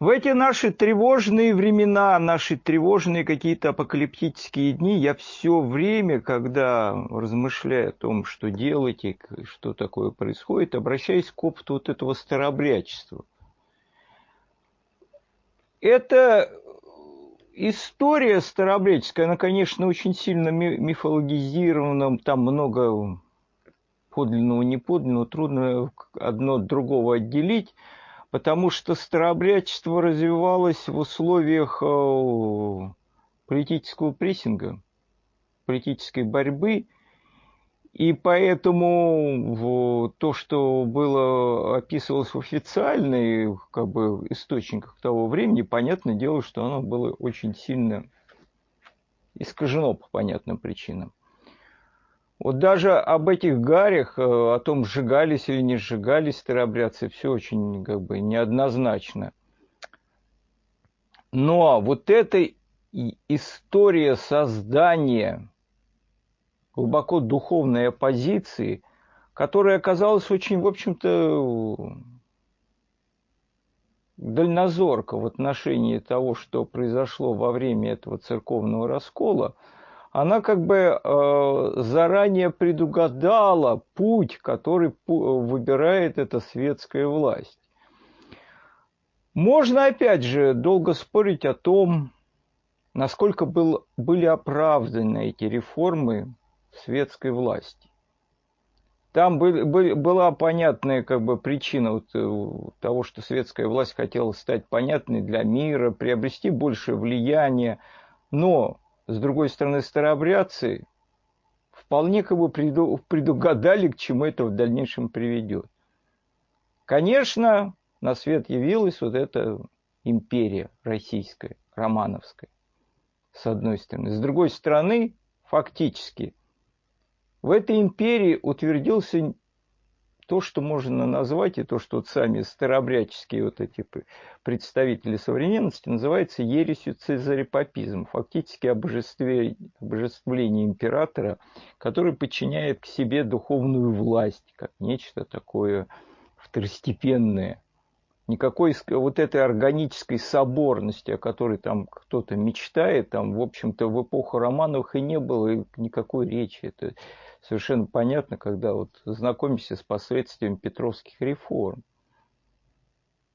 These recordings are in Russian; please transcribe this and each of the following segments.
В эти наши тревожные времена, наши тревожные какие-то апокалиптические дни, я все время, когда размышляю о том, что делать и что такое происходит, обращаюсь к опыту вот этого старообрядчества. Это история старообрядческая, она, конечно, очень сильно мифологизирована, там много подлинного, неподлинного, трудно одно от другого отделить – потому что старообрядчество развивалось в условиях э, политического прессинга, политической борьбы, и поэтому то, что было описывалось в официальных как бы, источниках того времени, понятное дело, что оно было очень сильно искажено по понятным причинам. Вот даже об этих гарях, э, о том, сжигались или не сжигались старообрядцы, все очень как бы неоднозначно. Но вот эта история создания глубоко духовной оппозиции, которая оказалась очень, в общем-то, дальнозорко в отношении того, что произошло во время этого церковного раскола – она как бы э, заранее предугадала путь, который выбирает эта светская власть. Можно, опять же, долго спорить о том, насколько был, были оправданы эти реформы светской власти. Там был, был, была понятная как бы, причина вот, э, того, что светская власть хотела стать понятной для мира, приобрести большее влияние. Но с другой стороны, старообрядцы вполне как бы предугадали, к чему это в дальнейшем приведет. Конечно, на свет явилась вот эта империя российская, романовская, с одной стороны. С другой стороны, фактически, в этой империи утвердился то, что можно назвать, и то, что вот сами старообрядческие вот эти представители современности называется ересью цезарепапизм, фактически обожествление, императора, который подчиняет к себе духовную власть, как нечто такое второстепенное. Никакой вот этой органической соборности, о которой там кто-то мечтает, там, в общем-то, в эпоху Романовых и не было никакой речи. Это совершенно понятно, когда вот знакомишься с последствиями петровских реформ.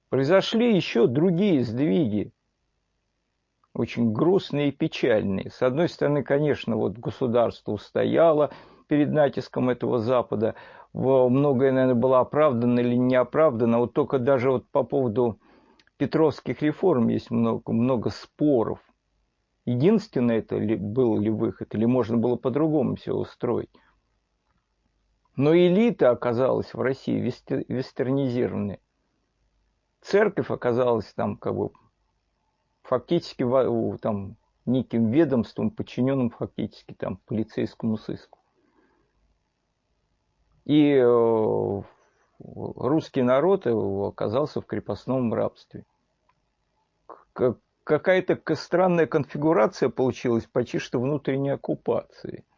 Произошли еще другие сдвиги, очень грустные и печальные. С одной стороны, конечно, вот государство устояло перед натиском этого Запада. Многое, наверное, было оправдано или не оправдано. Вот только даже вот по поводу петровских реформ есть много, много споров. Единственное это ли, был ли выход, или можно было по-другому все устроить. Но элита оказалась в России вестернизированной. Церковь оказалась там как бы фактически там, неким ведомством, подчиненным фактически там, полицейскому сыску. И э, русский народ оказался в крепостном рабстве. Какая-то странная конфигурация получилась почти что внутренней оккупации –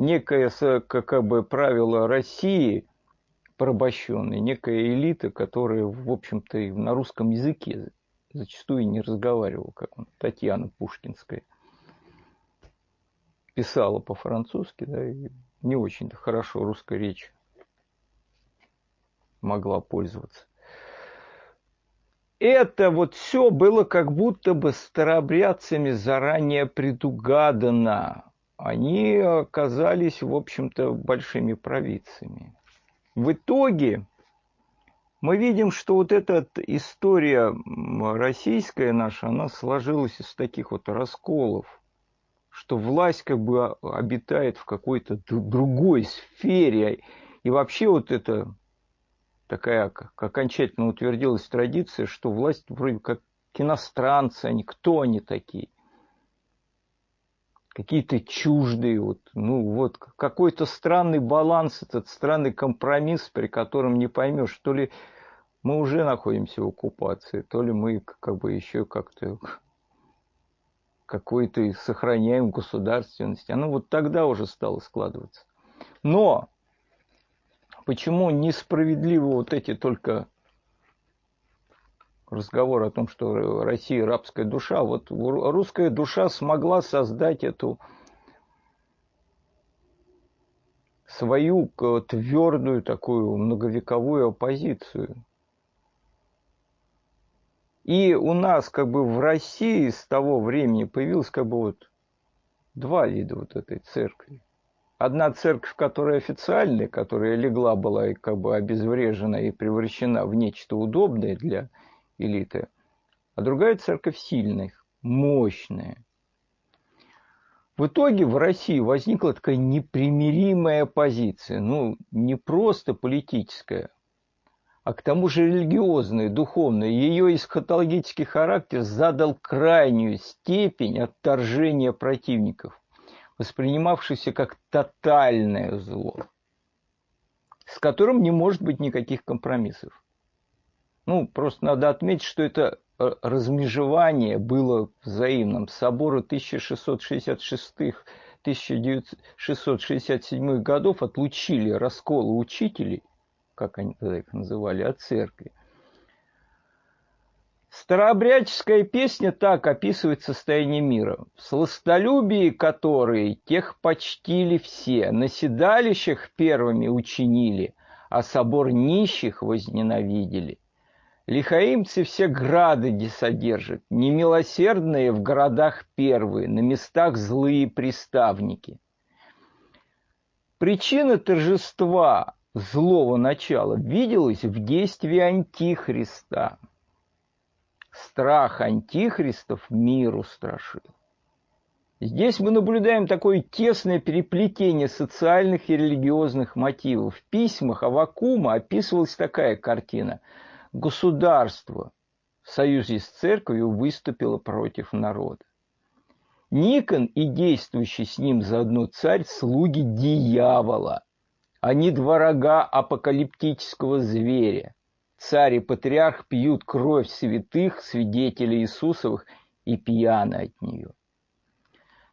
некое как бы правило России порабощенной, некая элита, которая, в общем-то, и на русском языке зачастую не разговаривала, как он, Татьяна Пушкинская. Писала по-французски, да, и не очень-то хорошо русской речью могла пользоваться. Это вот все было как будто бы старообрядцами заранее предугадано они оказались, в общем-то, большими провидцами. В итоге мы видим, что вот эта история российская наша, она сложилась из таких вот расколов, что власть как бы обитает в какой-то другой сфере. И вообще вот это такая как окончательно утвердилась традиция, что власть вроде как иностранцы, они кто они такие – какие-то чуждые, вот, ну вот какой-то странный баланс, этот странный компромисс, при котором не поймешь, то ли мы уже находимся в оккупации, то ли мы как бы еще как-то какой-то сохраняем государственность. Оно вот тогда уже стало складываться. Но почему несправедливо вот эти только разговор о том, что Россия рабская душа, вот русская душа смогла создать эту свою твердую такую многовековую оппозицию. И у нас как бы в России с того времени появилось как бы вот два вида вот этой церкви. Одна церковь, которая официальная, которая легла была и как бы обезврежена и превращена в нечто удобное для элиты, а другая церковь сильная, мощная. В итоге в России возникла такая непримиримая позиция, ну, не просто политическая, а к тому же религиозная, духовная. Ее эсхатологический характер задал крайнюю степень отторжения противников, воспринимавшийся как тотальное зло, с которым не может быть никаких компромиссов. Ну, просто надо отметить, что это э, размежевание было взаимным. Соборы 1666-1667 годов отлучили расколы учителей, как они тогда их называли, от церкви. Старообрядческая песня так описывает состояние мира. В сластолюбии которые тех почтили все, на седалищах первыми учинили, а собор нищих возненавидели. Лихаимцы все грады не содержат, немилосердные в городах первые, на местах злые приставники. Причина торжества злого начала виделась в действии Антихриста. Страх антихристов миру страшил. Здесь мы наблюдаем такое тесное переплетение социальных и религиозных мотивов. В письмах Авакума описывалась такая картина – государство в союзе с церковью выступило против народа. Никон и действующий с ним заодно царь – слуги дьявола. Они два рога апокалиптического зверя. Царь и патриарх пьют кровь святых, свидетелей Иисусовых, и пьяны от нее.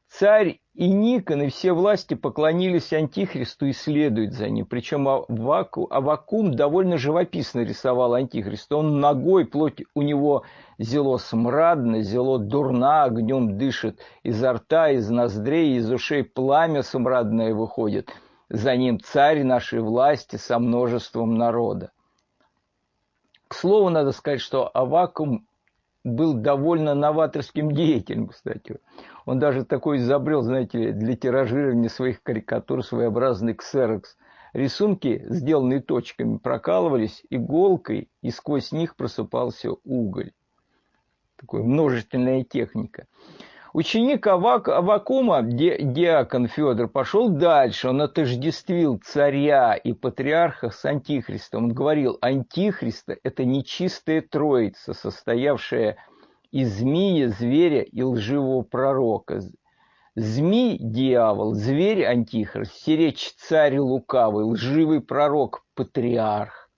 Царь и Никон, и все власти поклонились Антихристу и следуют за ним. Причем Аваку, Авакум довольно живописно рисовал Антихриста. Он ногой, плоть у него зело смрадно, зело дурна, огнем дышит. Изо рта, из ноздрей, из ушей пламя смрадное выходит. За ним царь нашей власти со множеством народа. К слову, надо сказать, что Авакум был довольно новаторским деятелем, кстати. Он даже такой изобрел, знаете, для тиражирования своих карикатур своеобразный ксерокс. Рисунки, сделанные точками, прокалывались иголкой, и сквозь них просыпался уголь. Такая множественная техника. Ученик Авак, Авакума, ди, диакон Федор, пошел дальше. Он отождествил царя и патриарха с антихристом. Он говорил, антихриста – это нечистая троица, состоявшая и змея, зверя и лживого пророка. Змей – дьявол, зверь – антихрист, сиречь царь лукавый, лживый пророк – патриарх.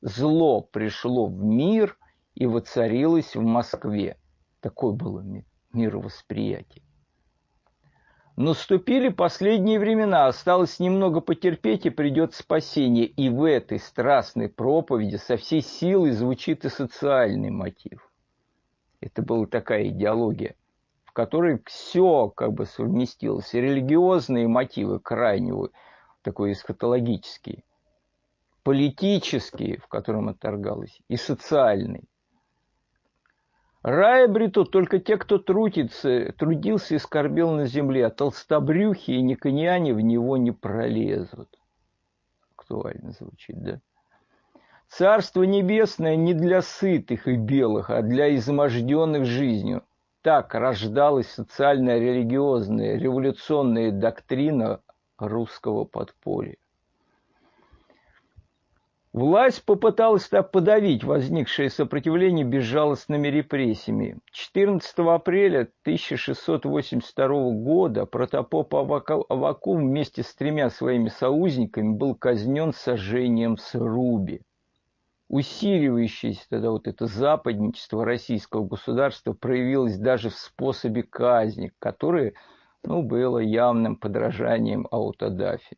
Зло пришло в мир и воцарилось в Москве. Такой был мировосприятие. Наступили последние времена, осталось немного потерпеть, и придет спасение. И в этой страстной проповеди со всей силой звучит и социальный мотив. Это была такая идеология, в которой все как бы совместилось. И религиозные мотивы крайнего, такой эсхатологический, политический, в котором отторгалось, и социальный. Рай обретут только те, кто трудится, трудился и скорбел на земле, а толстобрюхи и никоняне в него не пролезут. Актуально звучит, да? Царство небесное не для сытых и белых, а для изможденных жизнью. Так рождалась социальная, религиозная, революционная доктрина русского подполья. Власть попыталась так подавить возникшее сопротивление безжалостными репрессиями. 14 апреля 1682 года протопоп Авакум вместе с тремя своими союзниками был казнен сожжением в срубе усиливающееся тогда вот это западничество российского государства проявилось даже в способе казни, которое ну, было явным подражанием аутодафи.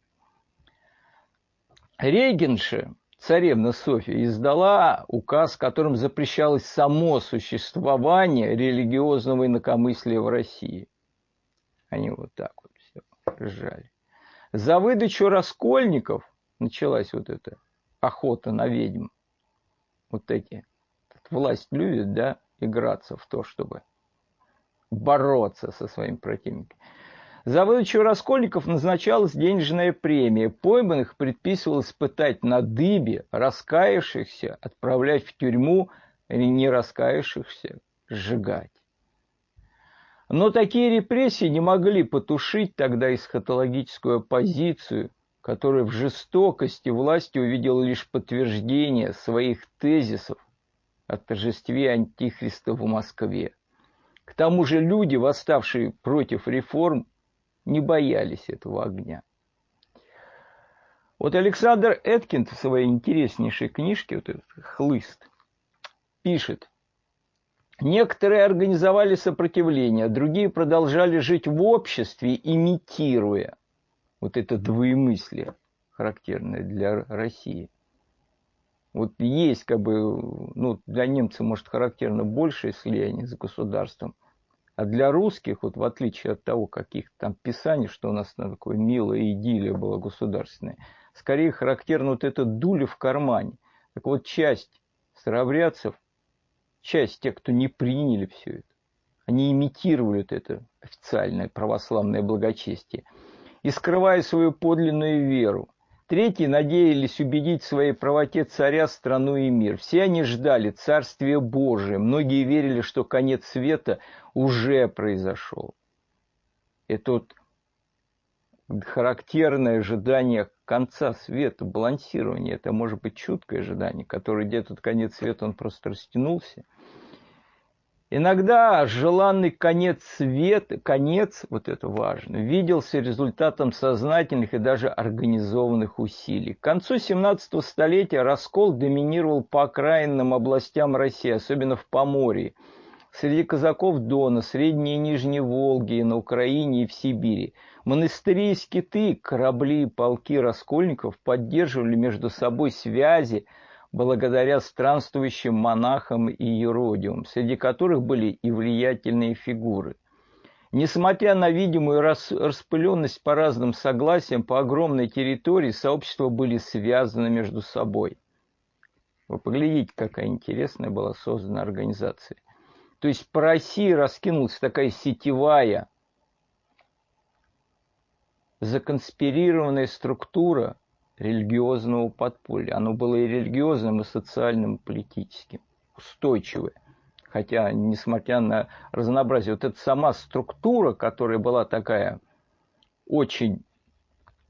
Регенша царевна Софья издала указ, которым запрещалось само существование религиозного инакомыслия в России. Они вот так вот все сжали. За выдачу раскольников началась вот эта охота на ведьм. Вот эти. Власть любит, да, играться в то, чтобы бороться со своим противником. За выдачу раскольников назначалась денежная премия. Пойманных предписывалось пытать на дыбе, раскаявшихся отправлять в тюрьму, или не раскаявшихся сжигать. Но такие репрессии не могли потушить тогда эсхатологическую оппозицию, которая в жестокости власти увидела лишь подтверждение своих тезисов о торжестве Антихриста в Москве. К тому же люди, восставшие против реформ, не боялись этого огня. Вот Александр Эткинд в своей интереснейшей книжке, вот этот «Хлыст», пишет, Некоторые организовали сопротивление, другие продолжали жить в обществе, имитируя вот это двоемыслие, характерное для России. Вот есть как бы, ну, для немцев, может, характерно большее слияние с государством, а для русских, вот в отличие от того, каких там писаний, что у нас на такое милое идиллия была государственная, скорее характерно вот это дуля в кармане. Так вот, часть старобрядцев – часть тех, кто не приняли все это. Они имитировали это официальное православное благочестие и скрывая свою подлинную веру. Третьи надеялись убедить в своей правоте царя, страну и мир. Все они ждали Царствия Божия. Многие верили, что конец света уже произошел. Это вот характерное ожидание конца света, балансирование. Это может быть чуткое ожидание, которое где-то конец света, он просто растянулся. Иногда желанный конец света, конец, вот это важно, виделся результатом сознательных и даже организованных усилий. К концу 17 столетия раскол доминировал по окраинным областям России, особенно в Поморье – среди казаков Дона, Средней и Нижней Волги, на Украине и в Сибири. Монастыри и скиты, корабли и полки раскольников поддерживали между собой связи благодаря странствующим монахам и еродиум, среди которых были и влиятельные фигуры. Несмотря на видимую распыленность по разным согласиям, по огромной территории сообщества были связаны между собой. Вы поглядите, какая интересная была создана организация. То есть по России раскинулась такая сетевая, законспирированная структура религиозного подполья. Оно было и религиозным, и социальным, и политическим, устойчивое. Хотя, несмотря на разнообразие, вот эта сама структура, которая была такая очень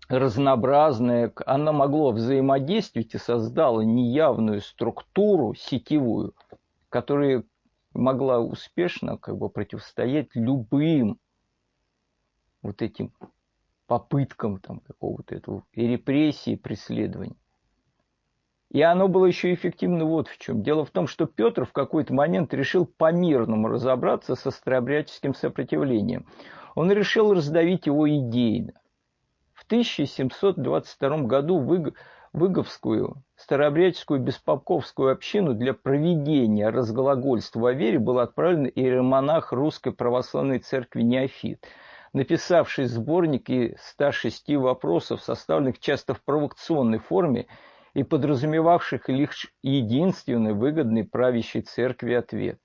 разнообразная, она могла взаимодействовать и создала неявную структуру сетевую, которая могла успешно как бы противостоять любым вот этим попыткам там какого-то этого и репрессии, и преследований. И оно было еще эффективно вот в чем. Дело в том, что Петр в какой-то момент решил по-мирному разобраться со старообрядческим сопротивлением. Он решил раздавить его идейно. В 1722 году Выговскую, старообрядческую беспоповскую общину для проведения разглагольства о вере был отправлен иеромонах Русской Православной Церкви Неофит, написавший сборник из 106 вопросов, составленных часто в провокационной форме и подразумевавших лишь единственный выгодный правящей церкви ответ.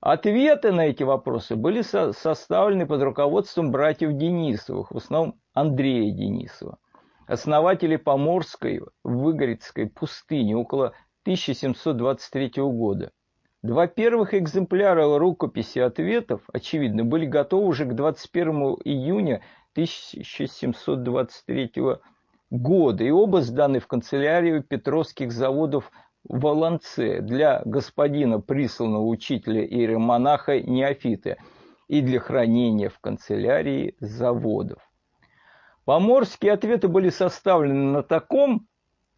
Ответы на эти вопросы были со составлены под руководством братьев Денисовых, в основном Андрея Денисова – основатели Поморской Выгорецкой пустыни около 1723 года. Два первых экземпляра рукописи ответов, очевидно, были готовы уже к 21 июня 1723 года, и оба сданы в канцелярию Петровских заводов в Волонце для господина присланного учителя иеромонаха Неофита и для хранения в канцелярии заводов. Поморские ответы были составлены на таком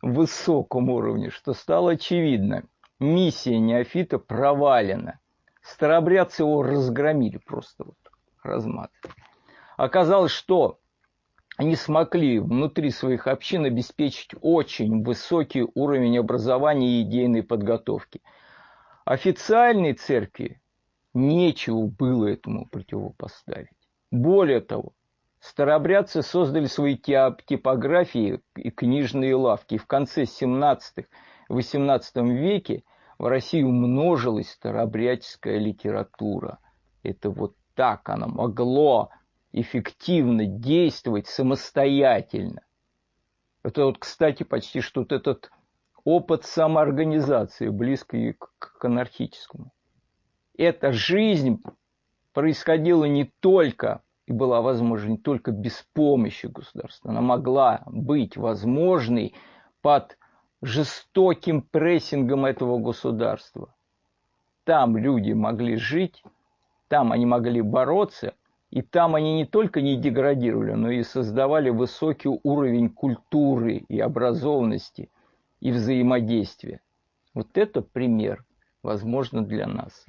высоком уровне, что стало очевидно. Миссия неофита провалена. Старобрядцы его разгромили просто вот, размат. Оказалось, что они смогли внутри своих общин обеспечить очень высокий уровень образования и идейной подготовки. Официальной церкви нечего было этому противопоставить. Более того, старообрядцы создали свои типографии и книжные лавки. И в конце 17-18 веке в России умножилась старообрядческая литература. Это вот так оно могло эффективно действовать самостоятельно. Это вот, кстати, почти что вот этот опыт самоорганизации, близкий к анархическому. Эта жизнь происходила не только и была возможна не только без помощи государства, она могла быть возможной под жестоким прессингом этого государства. Там люди могли жить, там они могли бороться, и там они не только не деградировали, но и создавали высокий уровень культуры и образованности и взаимодействия. Вот это пример, возможно, для нас.